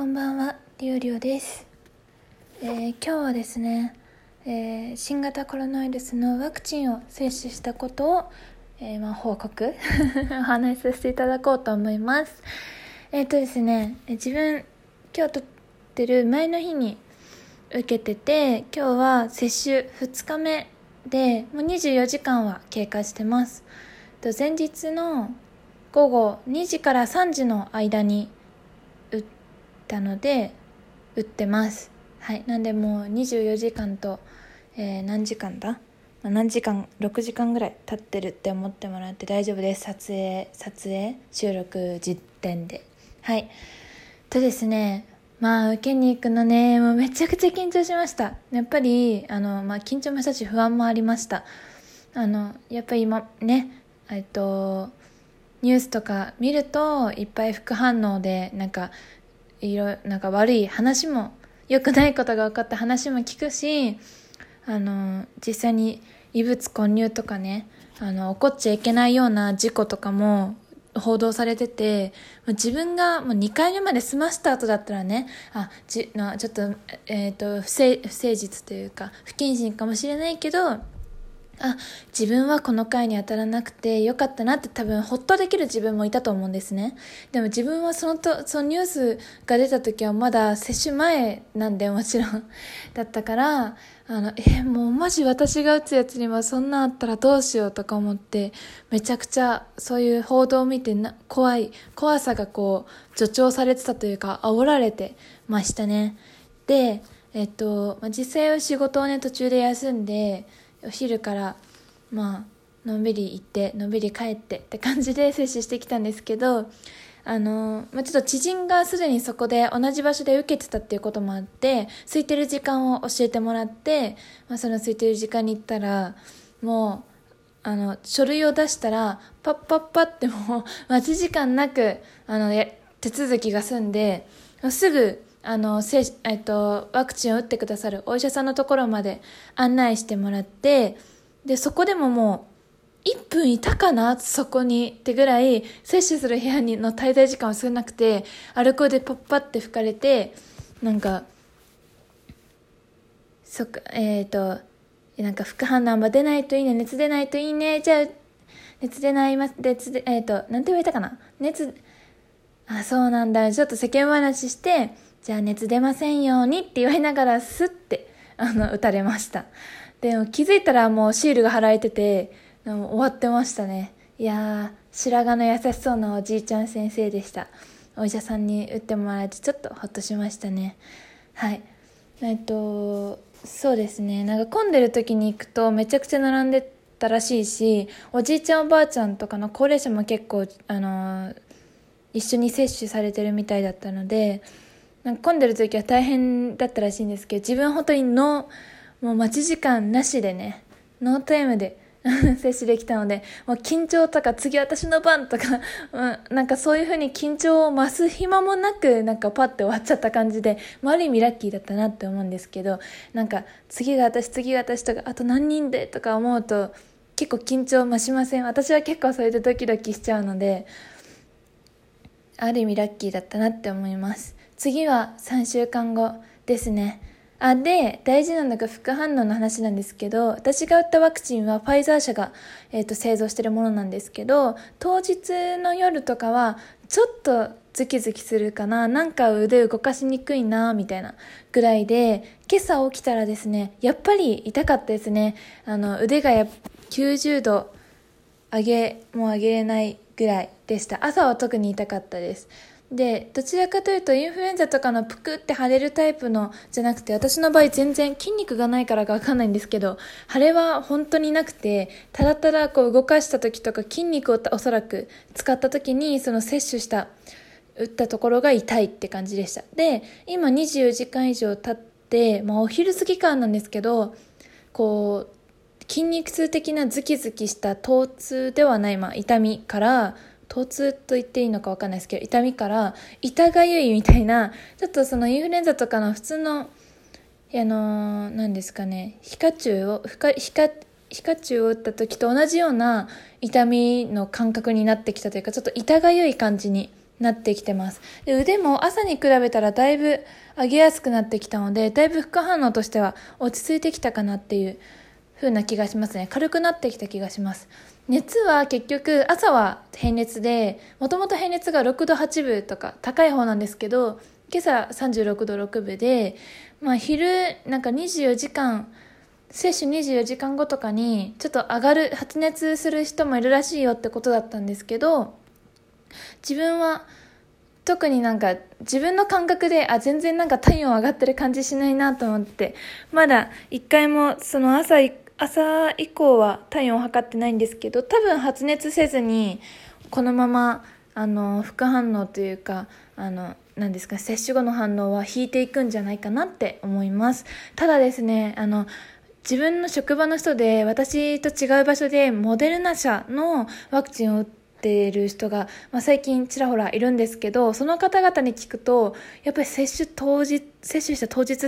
こんばんは、りょうりょうです、えー、今日はですね、えー、新型コロナウイルスのワクチンを接種したことを、えー、まあ、報告 お話しさせていただこうと思います。えっ、とですね、自分、今日撮ってる前の日に受けてて、今日は接種2日目で、もう24時間は経過してます。と前日の午後2時から3時の間にたので売ってます。はい。なんでもう24時間と、えー、何時間だ、何時間？6時間ぐらい経ってるって思ってもらって大丈夫です。撮影撮影？収録実点で。はい。とですねまあ受けに行くのねもうめちゃくちゃ緊張しました。やっぱりあの、まあ、緊張もしたし不安もありました。あのやっぱり今ねえっとニュースとか見るといっぱい副反応でなんかいろなんか悪い話も良くないことが分かった話も聞くしあの実際に異物混入とかねあの起こっちゃいけないような事故とかも報道されてて自分がもう2回目まで済ました後だったらねあじのちょっと,、えーと、不正不誠実というか不謹慎かもしれないけどあ自分はこの回に当たらなくてよかったなって多分ほっとできる自分もいたと思うんですね。でも自分はそのとそのニュースが出た時はまだ接種前なんでもちろん。だったからあのえもうマジ私が打つやつにはそんなあったらどうしようとか思ってめちゃくちゃそういう報道を見てな怖い怖さがこう助長されてたというか煽られてましたね。でえっと、実際は仕事をね途中で休んでお昼からまあのんびり行ってのんびり帰ってって感じで接種してきたんですけどあの、まあ、ちょっと知人がすでにそこで同じ場所で受けてたっていうこともあって空いてる時間を教えてもらって、まあ、その空いてる時間に行ったらもうあの書類を出したらパッパッパってもう待ち時間なくあの手続きが済んですぐあの、せえっと、ワクチンを打ってくださるお医者さんのところまで案内してもらって、で、そこでももう、1分いたかなそこにってぐらい、接種する部屋にの滞在時間は少なくて、アルコールでパッパって吹かれて、なんか、そっか、えっ、ー、と、なんか副反応も出ないといいね、熱出ないといいね、じゃあ、熱出ないます、熱で、えっ、ー、と、なんて言われたかな熱、あ、そうなんだ、ちょっと世間話して、じゃあ熱出ませんようにって言われながらスッてあの打たれました。でも気づいたらもうシールが貼られてて終わってましたね。いやー白髪の優しそうなおじいちゃん先生でした。お医者さんに打ってもらえてちょっとほっとしましたね。はい。えっとそうですね。なんか混んでる時に行くとめちゃくちゃ並んでたらしいしおじいちゃんおばあちゃんとかの高齢者も結構あの一緒に接種されてるみたいだったのでなんか混んでる時は大変だったらしいんですけど、自分本当にノー、もう待ち時間なしでね、ノータイムで 接種できたので、もう緊張とか次私の番とか、うん、なんかそういう風に緊張を増す暇もなく、なんかパッて終わっちゃった感じで、まあ、ある意味ラッキーだったなって思うんですけど、なんか次が私、次が私とか、あと何人でとか思うと、結構緊張増しません？私は結構それでドキドキしちゃうので、ある意味ラッキーだったなって思います。次は3週間後ですね。あ、で、大事なのが副反応の話なんですけど、私が打ったワクチンはファイザー社が、えーと、製造してるものなんですけど、当日の夜とかは、ちょっとズキズキするかな、なんか腕動かしにくいな、みたいなぐらいで、今朝起きたらですね、やっぱり痛かったですね。あの、腕がや90度上げ、もう上げれないぐらいでした。朝は特に痛かったです。で、どちらかというとインフルエンザとかのぷくって腫れるタイプのじゃなくて、私の場合全然筋肉がないからかわかんないんですけど、腫れは本当になくて、ただただこう動かした時とか筋肉をおそらく使った時にその摂取した、打ったところが痛いって感じでした。で、今24時間以上経って、まあお昼過ぎ間なんですけど、こう、筋肉痛的なズキズキした疼痛ではない、まあ痛みから、疼痛と言っていいのか分かんないですけど痛みから痛がゆいみたいなちょっとそのインフルエンザとかの普通のあの何ですかね皮下虫を皮下皮下皮下虫を打った時と同じような痛みの感覚になってきたというかちょっと痛がゆい感じになってきてます。で腕も朝に比べたらだいぶ上げやすくなってきたのでだいぶ副反応としては落ち着いてきたかなっていう風な気がしますね。軽くなってきた気がします。熱は結局朝は平熱でもともと平熱が6度8分とか高い方なんですけど今朝36度6分で、まあ、昼なんか24時間接種24時間後とかにちょっと上がる発熱する人もいるらしいよってことだったんですけど自分は特になんか自分の感覚であ全然なんか体温上がってる感じしないなと思ってまだ一回もその朝1朝以降は体温を測ってないんですけど多分発熱せずにこのままあの副反応というかあの何ですか接種後の反応は引いていくんじゃないかなって思います。ただですねあの自分の職場の人で私と違う場所でモデルナ社のワクチンを打っている人が、まあ、最近ちらほらいるんですけどその方々に聞くとやっぱり接種当日接種した当日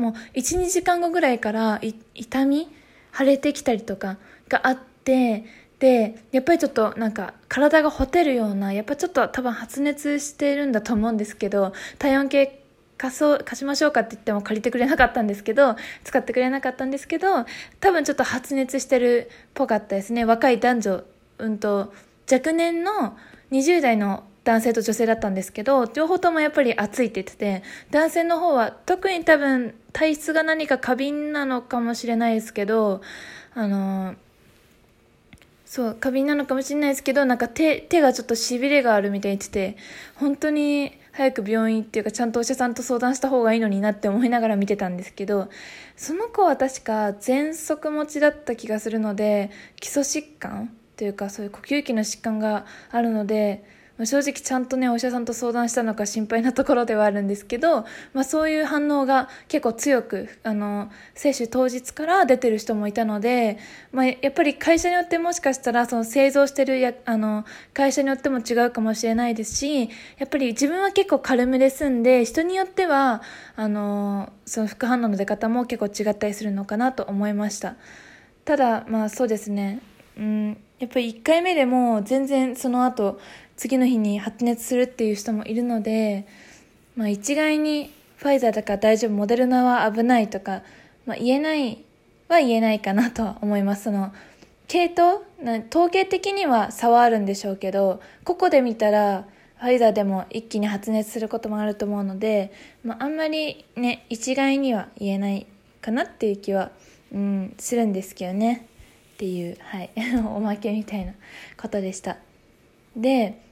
もう12時間後ぐらいから痛み腫れてきたりとかがあってでやっぱりちょっとなんか体がほてるようなやっぱちょっと多分発熱してるんだと思うんですけど体温計貸そう貸しましょうかって言っても借りてくれなかったんですけど使ってくれなかったんですけど多分ちょっと発熱してるっぽかったですね。若い男女うんと若年の20代の男性と女性だったんですけど両方ともやっぱり暑いって言ってて男性の方は特に多分体質が何か過敏なのかもしれないですけどあのそう過敏なのかもしれないですけどなんか手手がちょっとしびれがあるみたいに言ってて本当に早く病院っていうかちゃんとお医者さんと相談した方がいいのになって思いながら見てたんですけどその子は確か喘息持ちだった気がするので基礎疾患というかそういう呼吸器の疾患があるので正直ちゃんとねお医者さんと相談したのか心配なところではあるんですけど、まあ、そういう反応が結構強くあの接種当日から出てる人もいたので、まあ、やっぱり会社によってもしかしたらその製造してるやあの会社によっても違うかもしれないですしやっぱり自分は結構軽めで済んで人によってはあのその副反応の出方も結構違ったりするのかなと思いました。ただまあそうですね。うん。やっぱり1回目でも全然その後次の日に発熱するっていう人もいるので、まあ、一概にファイザーだから大丈夫モデルナは危ないとか、まあ、言えないは言えないかなとは思います。その系統統計的には差はあるんでしょうけど個々で見たらファイザーでも一気に発熱することもあると思うので、まあ、あんまりね一概には言えないかなっていう気は、うん、するんですけどね。っていう、はい、おまけみたいなことでした。で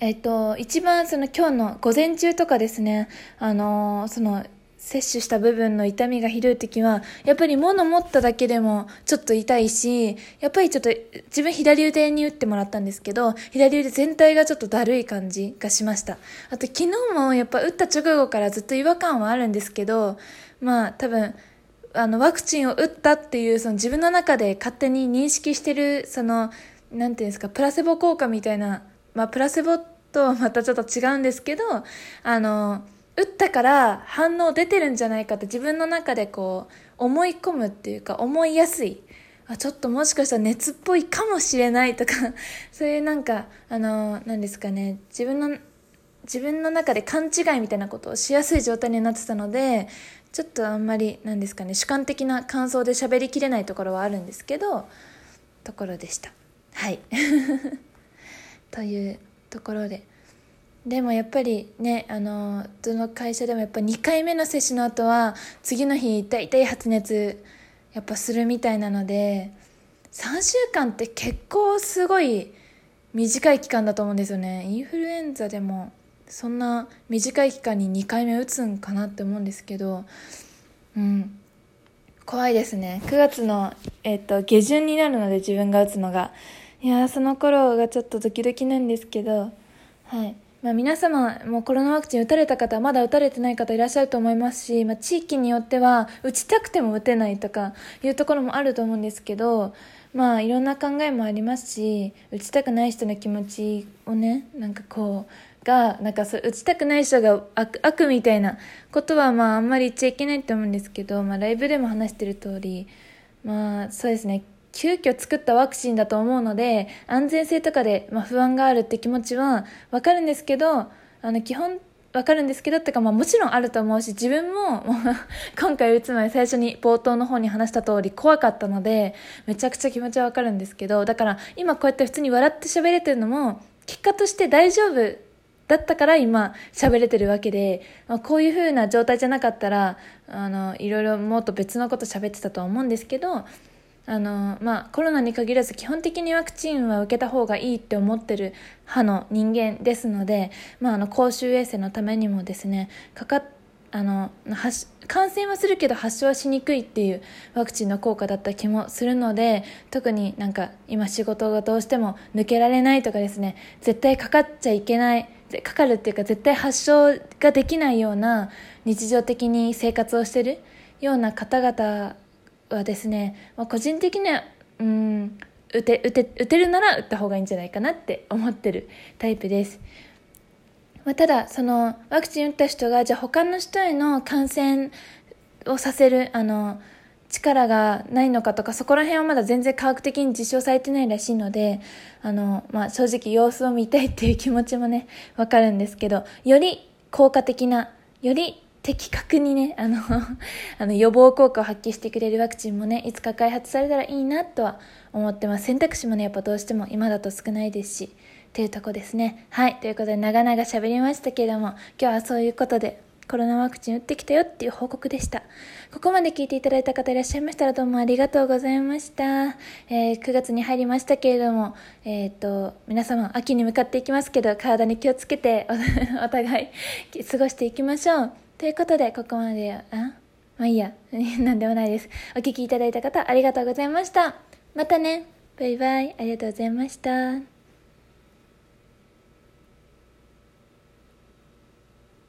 えっと、一番その今日の午前中とかですね、あのその、摂取した部分の痛みがひどい時は、やっぱり物持っただけでもちょっと痛いし、やっぱりちょっと自分左腕に打ってもらったんですけど、左腕全体がちょっとだるい感じがしました。あと昨日もやっぱ打った直後からずっと違和感はあるんですけど、まあ多分、あのワクチンを打ったっていうその自分の中で勝手に認識してるその、なんていうんですか、プラセボ効果みたいなまあ、プラセボとはまたちょっと違うんですけど、あの、打ったから反応出てるんじゃないかって自分の中でこう思い込むっていうか思いやすい。あ、ちょっともしかしたら熱っぽいかもしれないとか そういうなんか、あの、何ですかね、自分の、自分の中で勘違いみたいなことをしやすい状態になってたので、ちょっとあんまり、なんですかね、主観的な感想で喋りきれないところはあるんですけど、ところでした。はい。というところででもやっぱりねあのどの会社でもやっぱ2回目の接種の後は次の日痛い痛い発熱やっぱするみたいなので3週間って結構すごい短い期間だと思うんですよねインフルエンザでもそんな短い期間に2回目打つんかなって思うんですけどうん。怖いですね。9月の、えっと、下旬になるので自分が打つのが。いやその頃がちょっとドキドキなんですけど、はい。まあ、皆様もコロナワクチン打たれた方まだ打たれてない方いらっしゃると思いますし、まあ、地域によっては打ちたくても打てないとかいうところもあると思うんですけどまあいろんな考えもありますし打ちたくない人の気持ちをねなんかこうがなんかそ打ちたくない人が悪悪みたいなことはまああんまり言っちゃいけないと思うんですけど、まあ、ライブでも話してる通りまあそうですね。急遽作ったワクチンだと思うので安全性とかで、まあ、不安があるって気持ちは分かるんですけどあの基本わかるんですけどってか、まあ、もちろんあると思うし自分も 今回打つ前最初に冒頭の方に話した通り怖かったのでめちゃくちゃ気持ちはわかるんですけどだから今こうやって普通に笑って喋れてるのも結果として大丈夫だったから今喋れてるわけで、まあ、こういう風な状態じゃなかったらあのいろいろもっと別のこと喋ってたとは思うんですけどあのまあ、コロナに限らず基本的にワクチンは受けた方がいいって思ってる派の人間ですので、まあ、あの公衆衛生のためにもですねかかあの感染はするけど発症はしにくいっていうワクチンの効果だった気もするので特になんか今仕事がどうしても抜けられないとかですね絶対かかっちゃいけないかかるっていうか絶対発症ができないような日常的に生活をしてるような方々はですね、まあ、個人的にはうん打て打て打てるなら打った方がいいんじゃないかなって思ってるタイプです。まあ、ただそのワクチン打った人がじゃあ他の人への感染をさせるあの力がないのかとかそこら辺はまだ全然科学的に実証されてないらしいのであの、まあ、正直様子を見たいっていう気持ちもねわかるんですけどより効果的なより的確にね、あの あの予防効果を発揮してくれるワクチンもね、いつか開発されたらいいなとは思ってます。選択肢もね、やっぱどうしても今だと少ないですし、っていうとこですね。はい。ということで、長々喋りましたけれども、今日はそういうことで、コロナワクチン打ってきたよっていう報告でした。ここまで聞いていただいた方いらっしゃいましたらどうもありがとうございました。えー、9月に入りましたけれども、えっ、と、皆様秋に向かっていきますけど、体に気をつけてお お互い過ごしていきましょう。ということで、ここまで、あ？まあいいや。なんでもないです。お聴きいただいた方、ありがとうございました。またね。バイバイ。ありがとうございました。